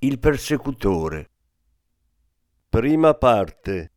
il persecutore. Prima parte.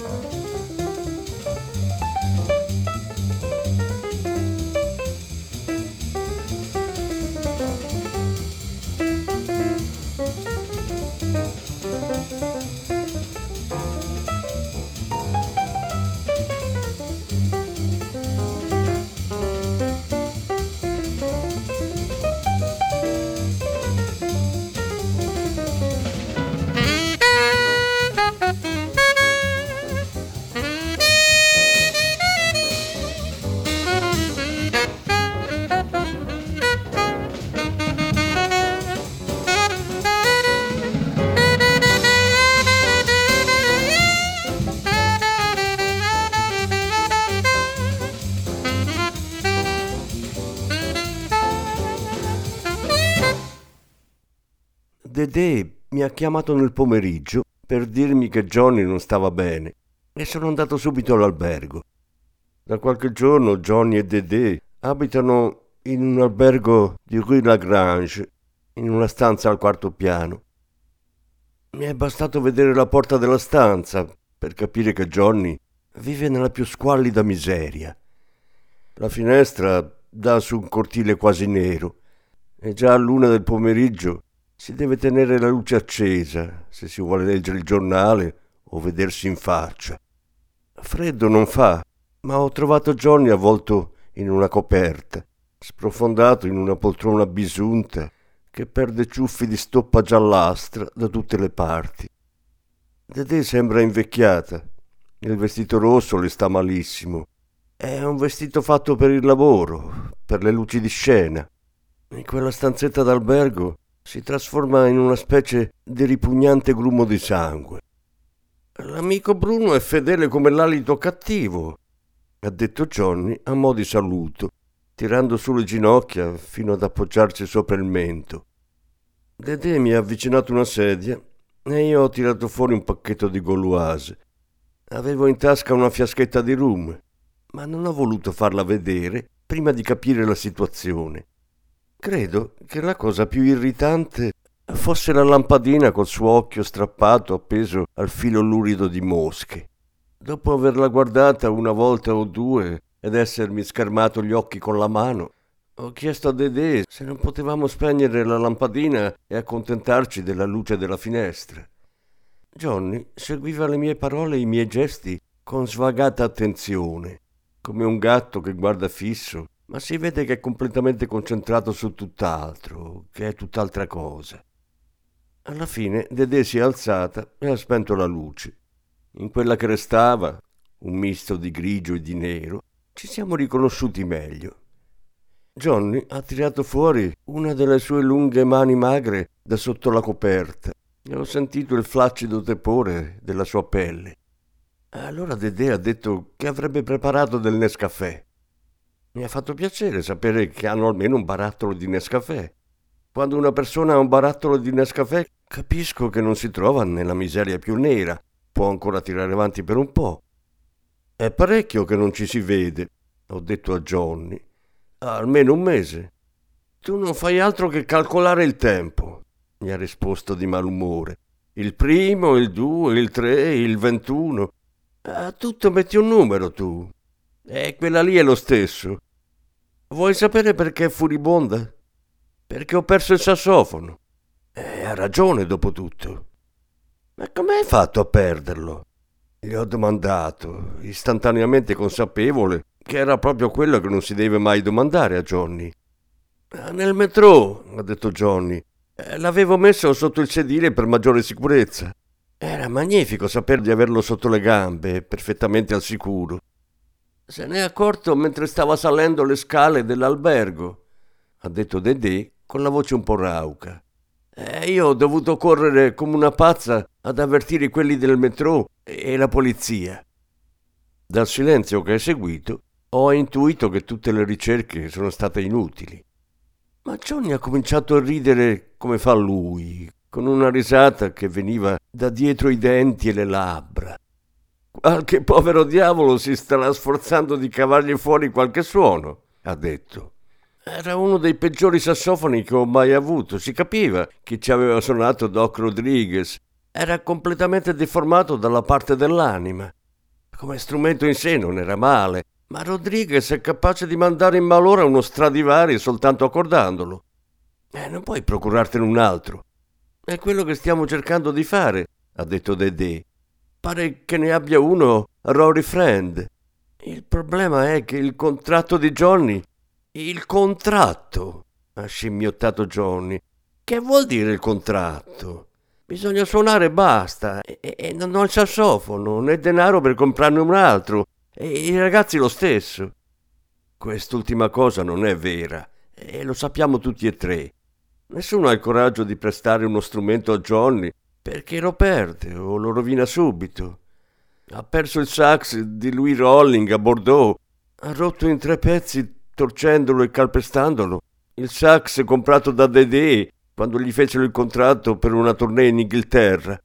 Oh. Dedè mi ha chiamato nel pomeriggio per dirmi che Johnny non stava bene e sono andato subito all'albergo. Da qualche giorno Johnny e Dedè abitano in un albergo di Rue Lagrange, in una stanza al quarto piano. Mi è bastato vedere la porta della stanza per capire che Johnny vive nella più squallida miseria. La finestra dà su un cortile quasi nero e già a luna del pomeriggio si deve tenere la luce accesa se si vuole leggere il giornale o vedersi in faccia. Freddo non fa, ma ho trovato Johnny avvolto in una coperta, sprofondato in una poltrona bisunta che perde ciuffi di stoppa giallastra da tutte le parti. Dedè sembra invecchiata. Il vestito rosso le sta malissimo. È un vestito fatto per il lavoro, per le luci di scena. In quella stanzetta d'albergo si trasforma in una specie di ripugnante grumo di sangue. L'amico Bruno è fedele come l'alito cattivo, ha detto Johnny a mo' di saluto, tirando su le ginocchia fino ad appoggiarsi sopra il mento. Dedè mi ha avvicinato una sedia e io ho tirato fuori un pacchetto di gauloise. Avevo in tasca una fiaschetta di rum, ma non ho voluto farla vedere prima di capire la situazione. Credo che la cosa più irritante fosse la lampadina col suo occhio strappato appeso al filo lurido di mosche. Dopo averla guardata una volta o due ed essermi schermato gli occhi con la mano, ho chiesto a Dedè se non potevamo spegnere la lampadina e accontentarci della luce della finestra. Johnny seguiva le mie parole e i miei gesti con svagata attenzione, come un gatto che guarda fisso, ma si vede che è completamente concentrato su tutt'altro, che è tutt'altra cosa. Alla fine Dedè si è alzata e ha spento la luce. In quella che restava, un misto di grigio e di nero, ci siamo riconosciuti meglio. Johnny ha tirato fuori una delle sue lunghe mani magre da sotto la coperta e ho sentito il flaccido tepore della sua pelle. Allora Dedè ha detto che avrebbe preparato del Nescafè. Mi ha fatto piacere sapere che hanno almeno un barattolo di Nescafè. Quando una persona ha un barattolo di Nescafè, capisco che non si trova nella miseria più nera. Può ancora tirare avanti per un po'. È parecchio che non ci si vede, ho detto a Johnny. Almeno un mese. Tu non fai altro che calcolare il tempo, mi ha risposto di malumore. Il primo, il due, il tre, il ventuno. A tutto metti un numero tu. E quella lì è lo stesso. Vuoi sapere perché è furibonda? Perché ho perso il sassofono. E ha ragione, dopo tutto. Ma come hai fatto a perderlo? Gli ho domandato, istantaneamente consapevole che era proprio quello che non si deve mai domandare a Johnny. Nel metro, ha detto Johnny. L'avevo messo sotto il sedile per maggiore sicurezza. Era magnifico saper di averlo sotto le gambe, perfettamente al sicuro. Se ne è accorto mentre stava salendo le scale dell'albergo, ha detto Dedè con la voce un po' rauca. E io ho dovuto correre come una pazza ad avvertire quelli del metro e la polizia. Dal silenzio che è seguito ho intuito che tutte le ricerche sono state inutili. Ma Johnny ha cominciato a ridere come fa lui, con una risata che veniva da dietro i denti e le labbra. Qualche povero diavolo si starà sforzando di cavargli fuori qualche suono, ha detto. Era uno dei peggiori sassofoni che ho mai avuto. Si capiva che ci aveva suonato Doc Rodriguez. Era completamente deformato dalla parte dell'anima. Come strumento in sé non era male, ma Rodriguez è capace di mandare in malora uno Stradivari soltanto accordandolo. Eh, non puoi procurartene un altro. È quello che stiamo cercando di fare, ha detto Dedè. Pare che ne abbia uno Rory Friend. Il problema è che il contratto di Johnny. Il contratto, ha scimmiottato Johnny. Che vuol dire il contratto? Bisogna suonare e basta. E, non ho il sassofono, né denaro per comprarne un altro. E i ragazzi lo stesso. Quest'ultima cosa non è vera, e lo sappiamo tutti e tre. Nessuno ha il coraggio di prestare uno strumento a Johnny perché lo perde o lo rovina subito. Ha perso il sax di Louis Rolling a Bordeaux, ha rotto in tre pezzi torcendolo e calpestandolo. Il sax comprato da Dedè quando gli fecero il contratto per una tournée in Inghilterra.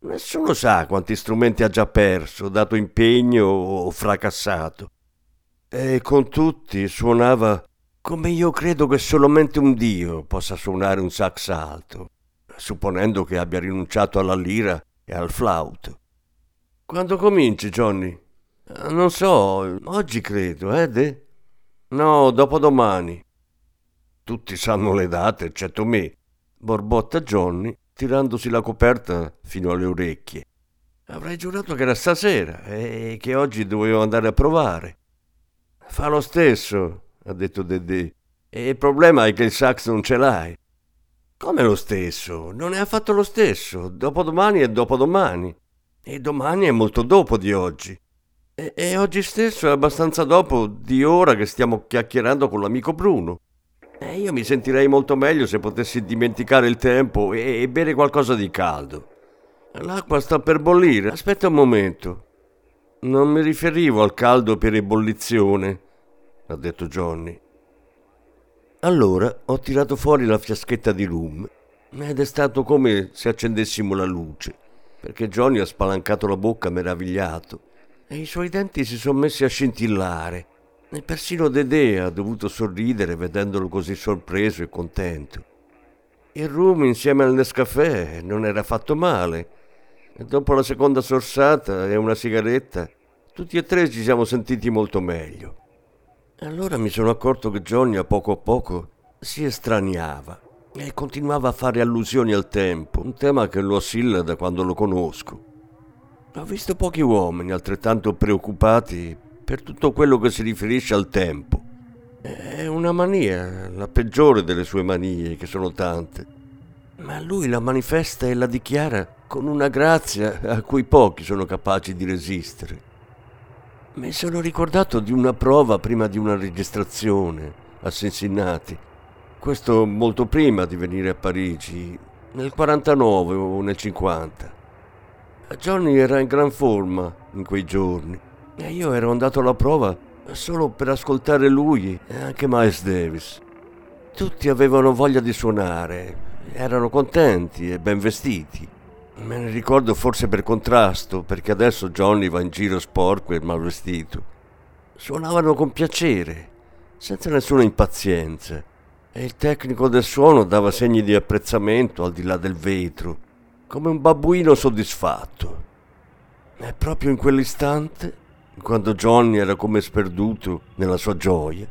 Nessuno sa quanti strumenti ha già perso, dato impegno o fracassato. E con tutti suonava come io credo che solamente un dio possa suonare un sax alto, supponendo che abbia rinunciato alla lira e al flauto. Quando cominci, Johnny? Non so, oggi credo, eh, De? No, dopodomani. Tutti sanno le date, eccetto me, borbotta Johnny tirandosi la coperta fino alle orecchie. Avrei giurato che era stasera e che oggi dovevo andare a provare. Fa lo stesso, ha detto Dedè. E il problema è che il sax non ce l'hai. Come lo stesso? Non è affatto lo stesso. Dopodomani è dopodomani. E domani è molto dopo di oggi. E, e oggi stesso è abbastanza dopo di ora che stiamo chiacchierando con l'amico Bruno. Eh, io mi sentirei molto meglio se potessi dimenticare il tempo e, e bere qualcosa di caldo. L'acqua sta per bollire, aspetta un momento. Non mi riferivo al caldo per ebollizione, ha detto Johnny. Allora ho tirato fuori la fiaschetta di rum ed è stato come se accendessimo la luce, perché Johnny ha spalancato la bocca meravigliato e i suoi denti si sono messi a scintillare E persino Dedè ha dovuto sorridere vedendolo così sorpreso e contento. Il rum insieme al Nescafè non era fatto male. E dopo la seconda sorsata e una sigaretta, tutti e tre ci siamo sentiti molto meglio. Allora mi sono accorto che Johnny a poco a poco si estraniava e continuava a fare allusioni al tempo, un tema che lo assilla da quando lo conosco. Ho visto pochi uomini altrettanto preoccupati per tutto quello che si riferisce al tempo. È una mania, la peggiore delle sue manie, che sono tante. Ma lui la manifesta e la dichiara con una grazia a cui pochi sono capaci di resistere. Mi sono ricordato di una prova prima di una registrazione a Cincinnati. Questo molto prima di venire a Parigi, nel 49 o nel 50. Johnny era in gran forma in quei giorni e io ero andato alla prova solo per ascoltare lui e anche Miles Davis. Tutti avevano voglia di suonare, erano contenti e ben vestiti. Me ne ricordo forse per contrasto, perché adesso Johnny va in giro sporco e mal vestito. Suonavano con piacere, senza nessuna impazienza, e il tecnico del suono dava segni di apprezzamento al di là del vetro, come un babbuino soddisfatto. E proprio in quell'istante quando Johnny era come sperduto nella sua gioia,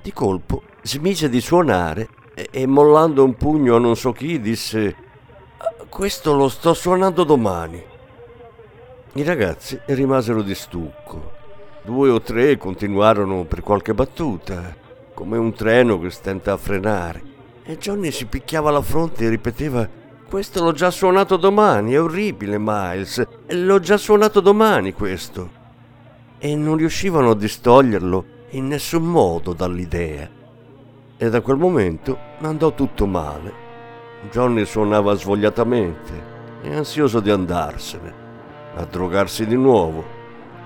di colpo smise di suonare e, e mollando un pugno a non so chi disse questo lo sto suonando domani. I ragazzi rimasero di stucco. Due o tre continuarono per qualche battuta, come un treno che stenta a frenare. E Johnny si picchiava la fronte e ripeteva questo l'ho già suonato domani, è orribile Miles, l'ho già suonato domani questo e non riuscivano a distoglierlo in nessun modo dall'idea. E da quel momento andò tutto male. Johnny suonava svogliatamente e ansioso di andarsene, a drogarsi di nuovo,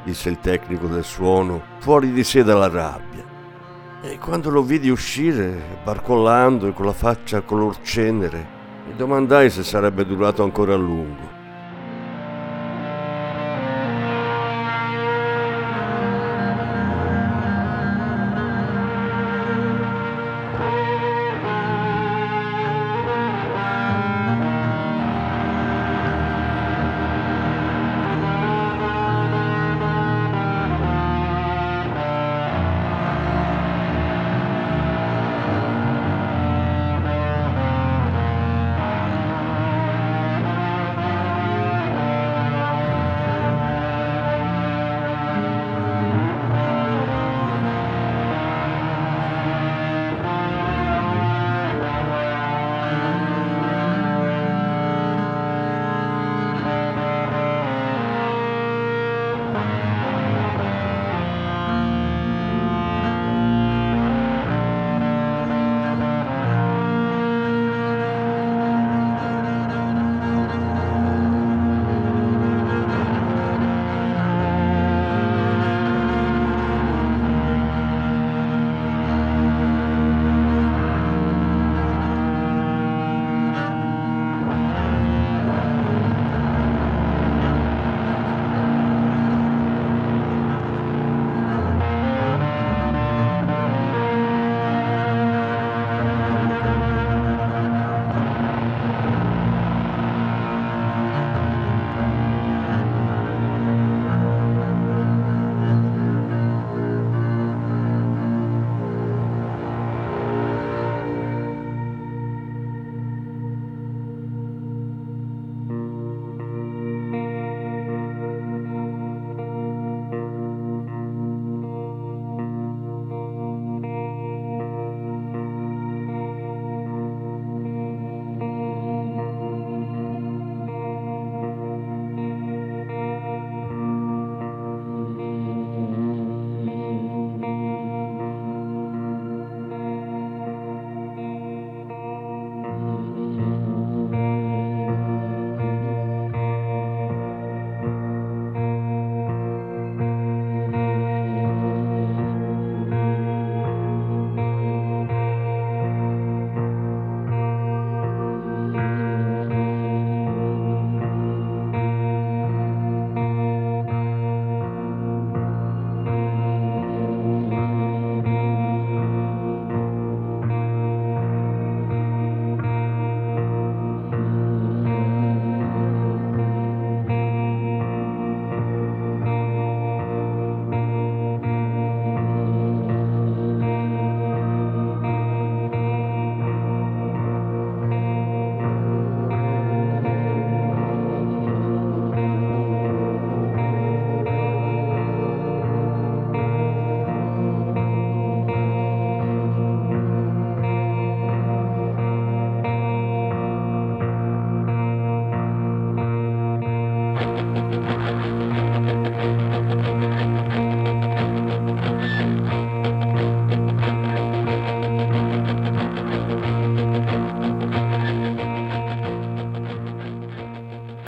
disse il tecnico del suono, fuori di sé dalla rabbia. E quando lo vidi uscire, barcollando e con la faccia color cenere, mi domandai se sarebbe durato ancora a lungo.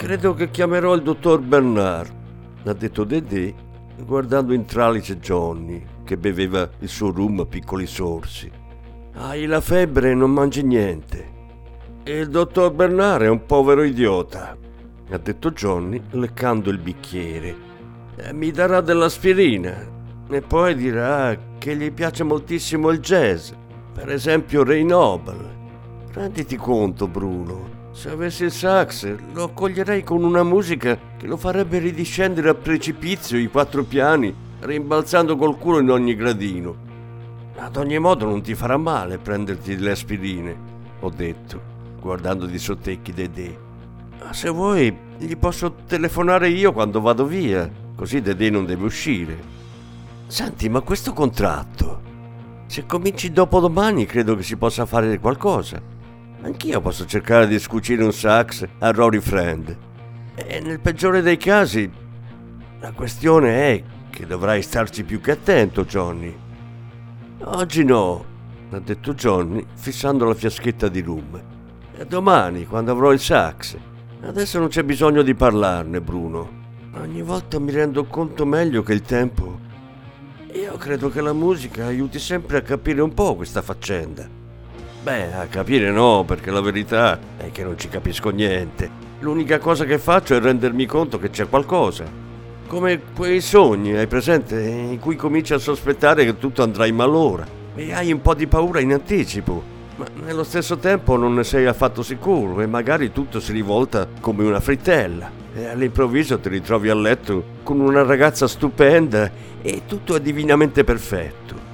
Credo che chiamerò il dottor Bernard, ha detto Dedé, guardando in tralice Johnny, che beveva il suo rum a piccoli sorsi. Hai la febbre e non mangi niente. E il dottor Bernard è un povero idiota, ha detto Johnny, leccando il bicchiere. Eh, mi darà dell'aspirina e poi dirà che gli piace moltissimo il jazz, per esempio Ray Noble. Renditi conto, Bruno, se avessi il sax lo accoglierei con una musica che lo farebbe ridiscendere a precipizio i quattro piani, rimbalzando col culo in ogni gradino. Ad ogni modo non ti farà male prenderti le aspirine, ho detto, guardando di sottecchi Dedè. Se vuoi, gli posso telefonare io quando vado via, così Dedè non deve uscire. Senti, ma questo contratto, se cominci dopodomani credo che si possa fare qualcosa. Anch'io posso cercare di scucire un sax a Rory Friend. E nel peggiore dei casi, la questione è che dovrai starci più che attento, Johnny. Oggi no, ha detto Johnny, fissando la fiaschetta di rum. E domani, quando avrò il sax. Adesso non c'è bisogno di parlarne, Bruno. Ogni volta mi rendo conto meglio che il tempo io credo che la musica aiuti sempre a capire un po' questa faccenda. Beh, a capire no, perché la verità è che non ci capisco niente. L'unica cosa che faccio è rendermi conto che c'è qualcosa. Come quei sogni, hai presente, in cui cominci a sospettare che tutto andrà in malora e hai un po' di paura in anticipo, ma nello stesso tempo non ne sei affatto sicuro e magari tutto si rivolta come una frittella e all'improvviso ti ritrovi a letto con una ragazza stupenda e tutto è divinamente perfetto.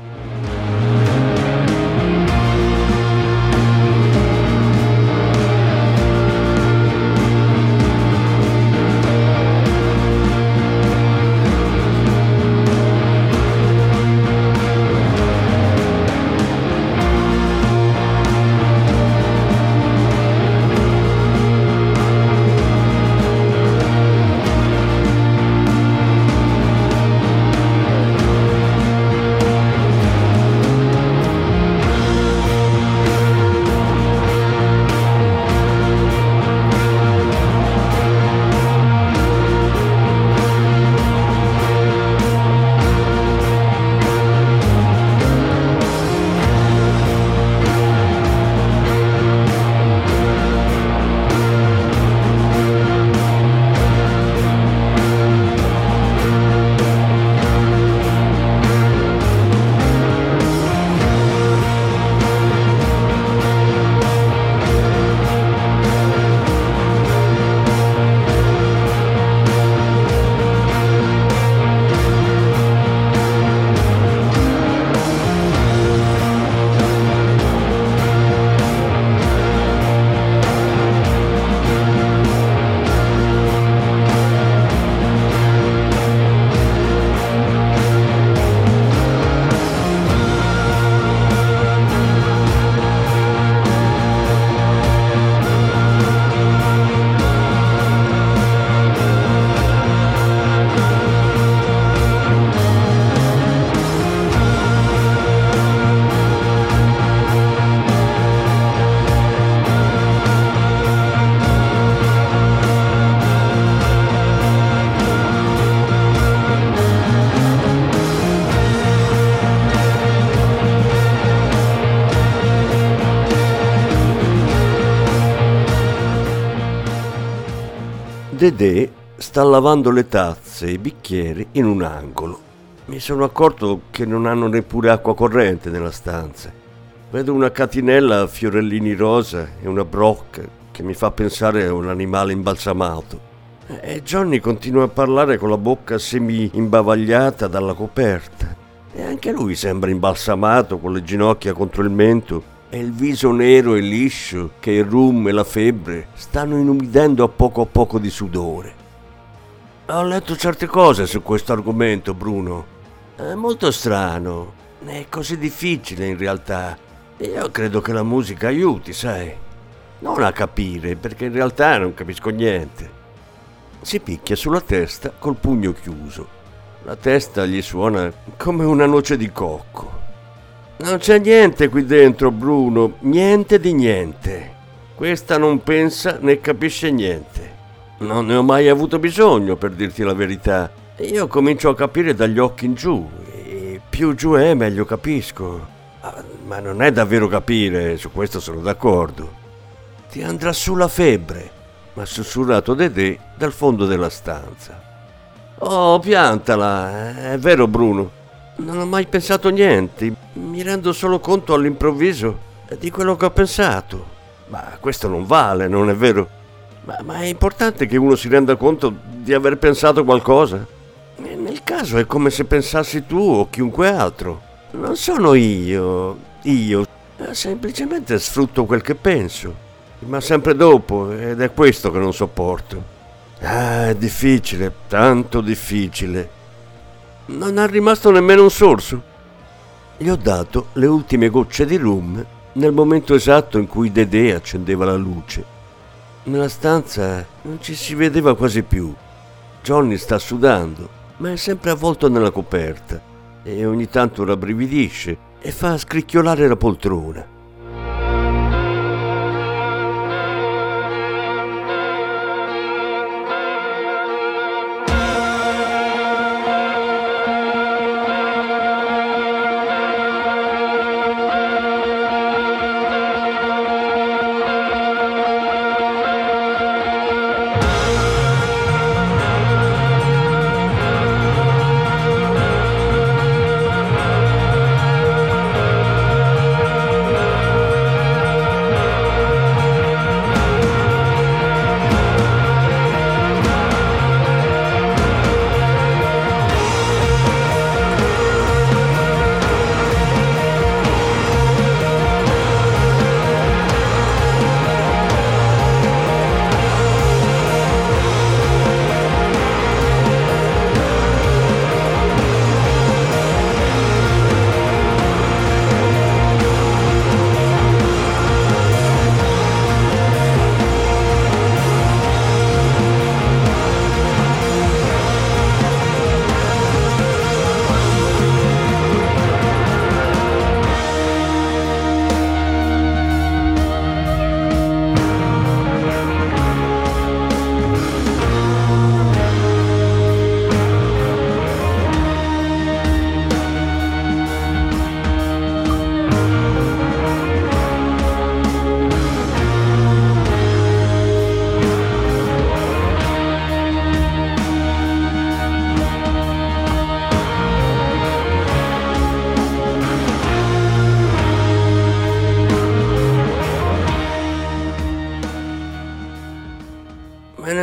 Dedè sta lavando le tazze e i bicchieri in un angolo. Mi sono accorto che non hanno neppure acqua corrente nella stanza. Vedo una catinella a fiorellini rosa e una brocca che mi fa pensare a un animale imbalsamato. E Johnny continua a parlare con la bocca semi-imbavagliata dalla coperta. E anche lui sembra imbalsamato con le ginocchia contro il mento e il viso nero e liscio che il rum e la febbre stanno inumidendo a poco a poco di sudore. Ho letto certe cose su questo argomento, Bruno. È molto strano, è così difficile in realtà. Io credo che la musica aiuti, sai. Non a capire, perché in realtà non capisco niente. Si picchia sulla testa col pugno chiuso. La testa gli suona come una noce di cocco. Non c'è niente qui dentro, Bruno, niente di niente. Questa non pensa né capisce niente. Non ne ho mai avuto bisogno, per dirti la verità. Io comincio a capire dagli occhi in giù. E più giù è, meglio capisco. Ah, ma non è davvero capire, su questo sono d'accordo. Ti andrà su la febbre, ha sussurrato Dedè dal fondo della stanza. Oh, piantala, è vero Bruno. Non ho mai pensato niente, mi rendo solo conto all'improvviso di quello che ho pensato. Ma questo non vale, non è vero? Ma, ma è importante che uno si renda conto di aver pensato qualcosa. Nel caso è come se pensassi tu o chiunque altro. Non sono io, io, semplicemente sfrutto quel che penso, ma sempre dopo ed è questo che non sopporto. Ah, è difficile, tanto difficile. Non è rimasto nemmeno un sorso. Gli ho dato le ultime gocce di rum nel momento esatto in cui Dedè accendeva la luce. Nella stanza non ci si vedeva quasi più. Johnny sta sudando, ma è sempre avvolto nella coperta e ogni tanto rabbrividisce e fa scricchiolare la poltrona.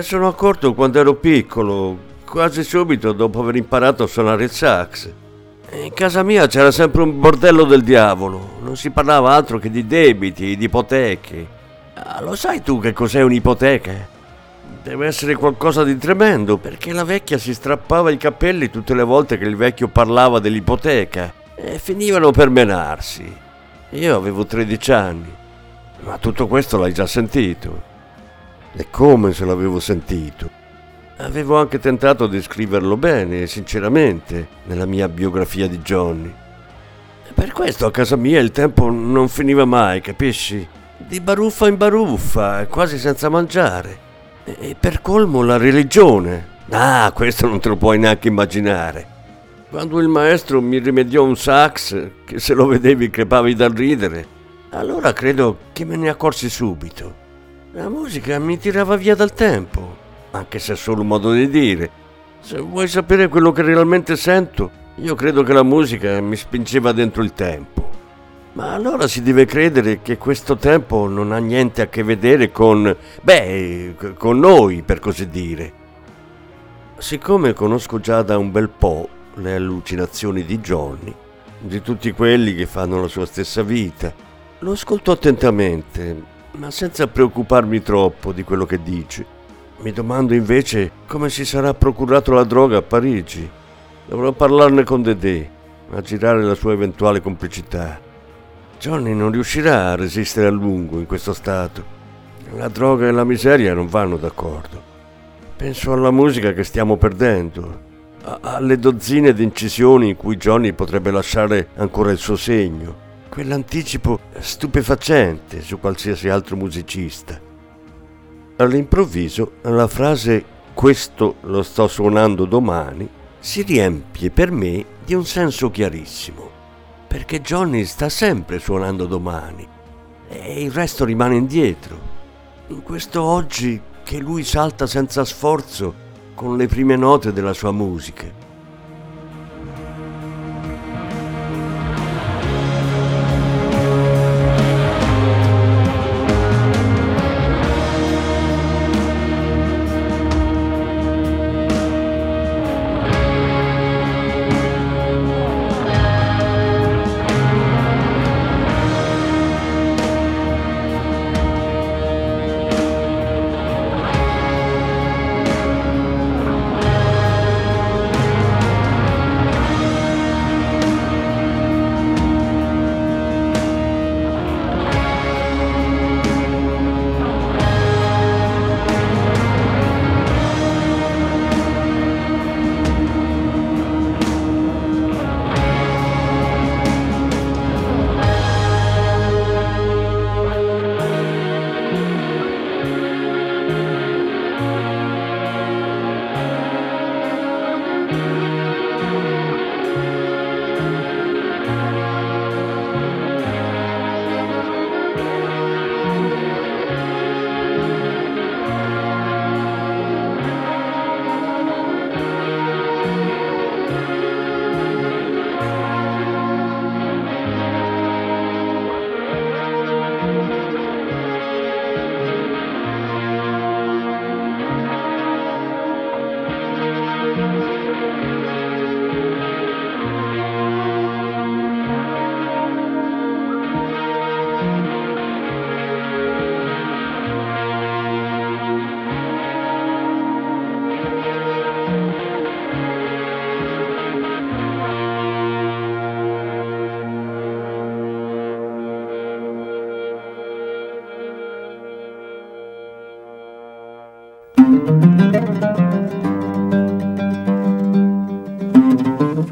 Sono accorto quando ero piccolo, quasi subito dopo aver imparato a suonare il sax. In casa mia c'era sempre un bordello del diavolo, non si parlava altro che di debiti, di ipoteche. Ah, lo sai tu che cos'è un'ipoteca? Deve essere qualcosa di tremendo, perché la vecchia si strappava i capelli tutte le volte che il vecchio parlava dell'ipoteca e finivano per menarsi. Io avevo 13 anni, ma tutto questo l'hai già sentito. E come se l'avevo sentito. Avevo anche tentato di scriverlo bene, sinceramente, nella mia biografia di Johnny. E per questo a casa mia il tempo non finiva mai, capisci? Di baruffa in baruffa, quasi senza mangiare. E per colmo la religione. Ah, questo non te lo puoi neanche immaginare. Quando il maestro mi rimediò un sax, che se lo vedevi crepavi dal ridere, allora credo che me ne accorsi subito. La musica mi tirava via dal tempo, anche se è solo un modo di dire. Se vuoi sapere quello che realmente sento, io credo che la musica mi spingeva dentro il tempo. Ma allora si deve credere che questo tempo non ha niente a che vedere con, beh, con noi, per così dire. Siccome conosco già da un bel po' le allucinazioni di Johnny, di tutti quelli che fanno la sua stessa vita, lo ascolto attentamente ma senza preoccuparmi troppo di quello che dici. Mi domando invece come si sarà procurato la droga a Parigi. Dovrò parlarne con Dedè, a girare la sua eventuale complicità. Johnny non riuscirà a resistere a lungo in questo stato. La droga e la miseria non vanno d'accordo. Penso alla musica che stiamo perdendo, alle dozzine di incisioni in cui Johnny potrebbe lasciare ancora il suo segno quell'anticipo stupefacente su qualsiasi altro musicista. All'improvviso la frase questo lo sto suonando domani si riempie per me di un senso chiarissimo, perché Johnny sta sempre suonando domani e il resto rimane indietro. In questo oggi che lui salta senza sforzo con le prime note della sua musica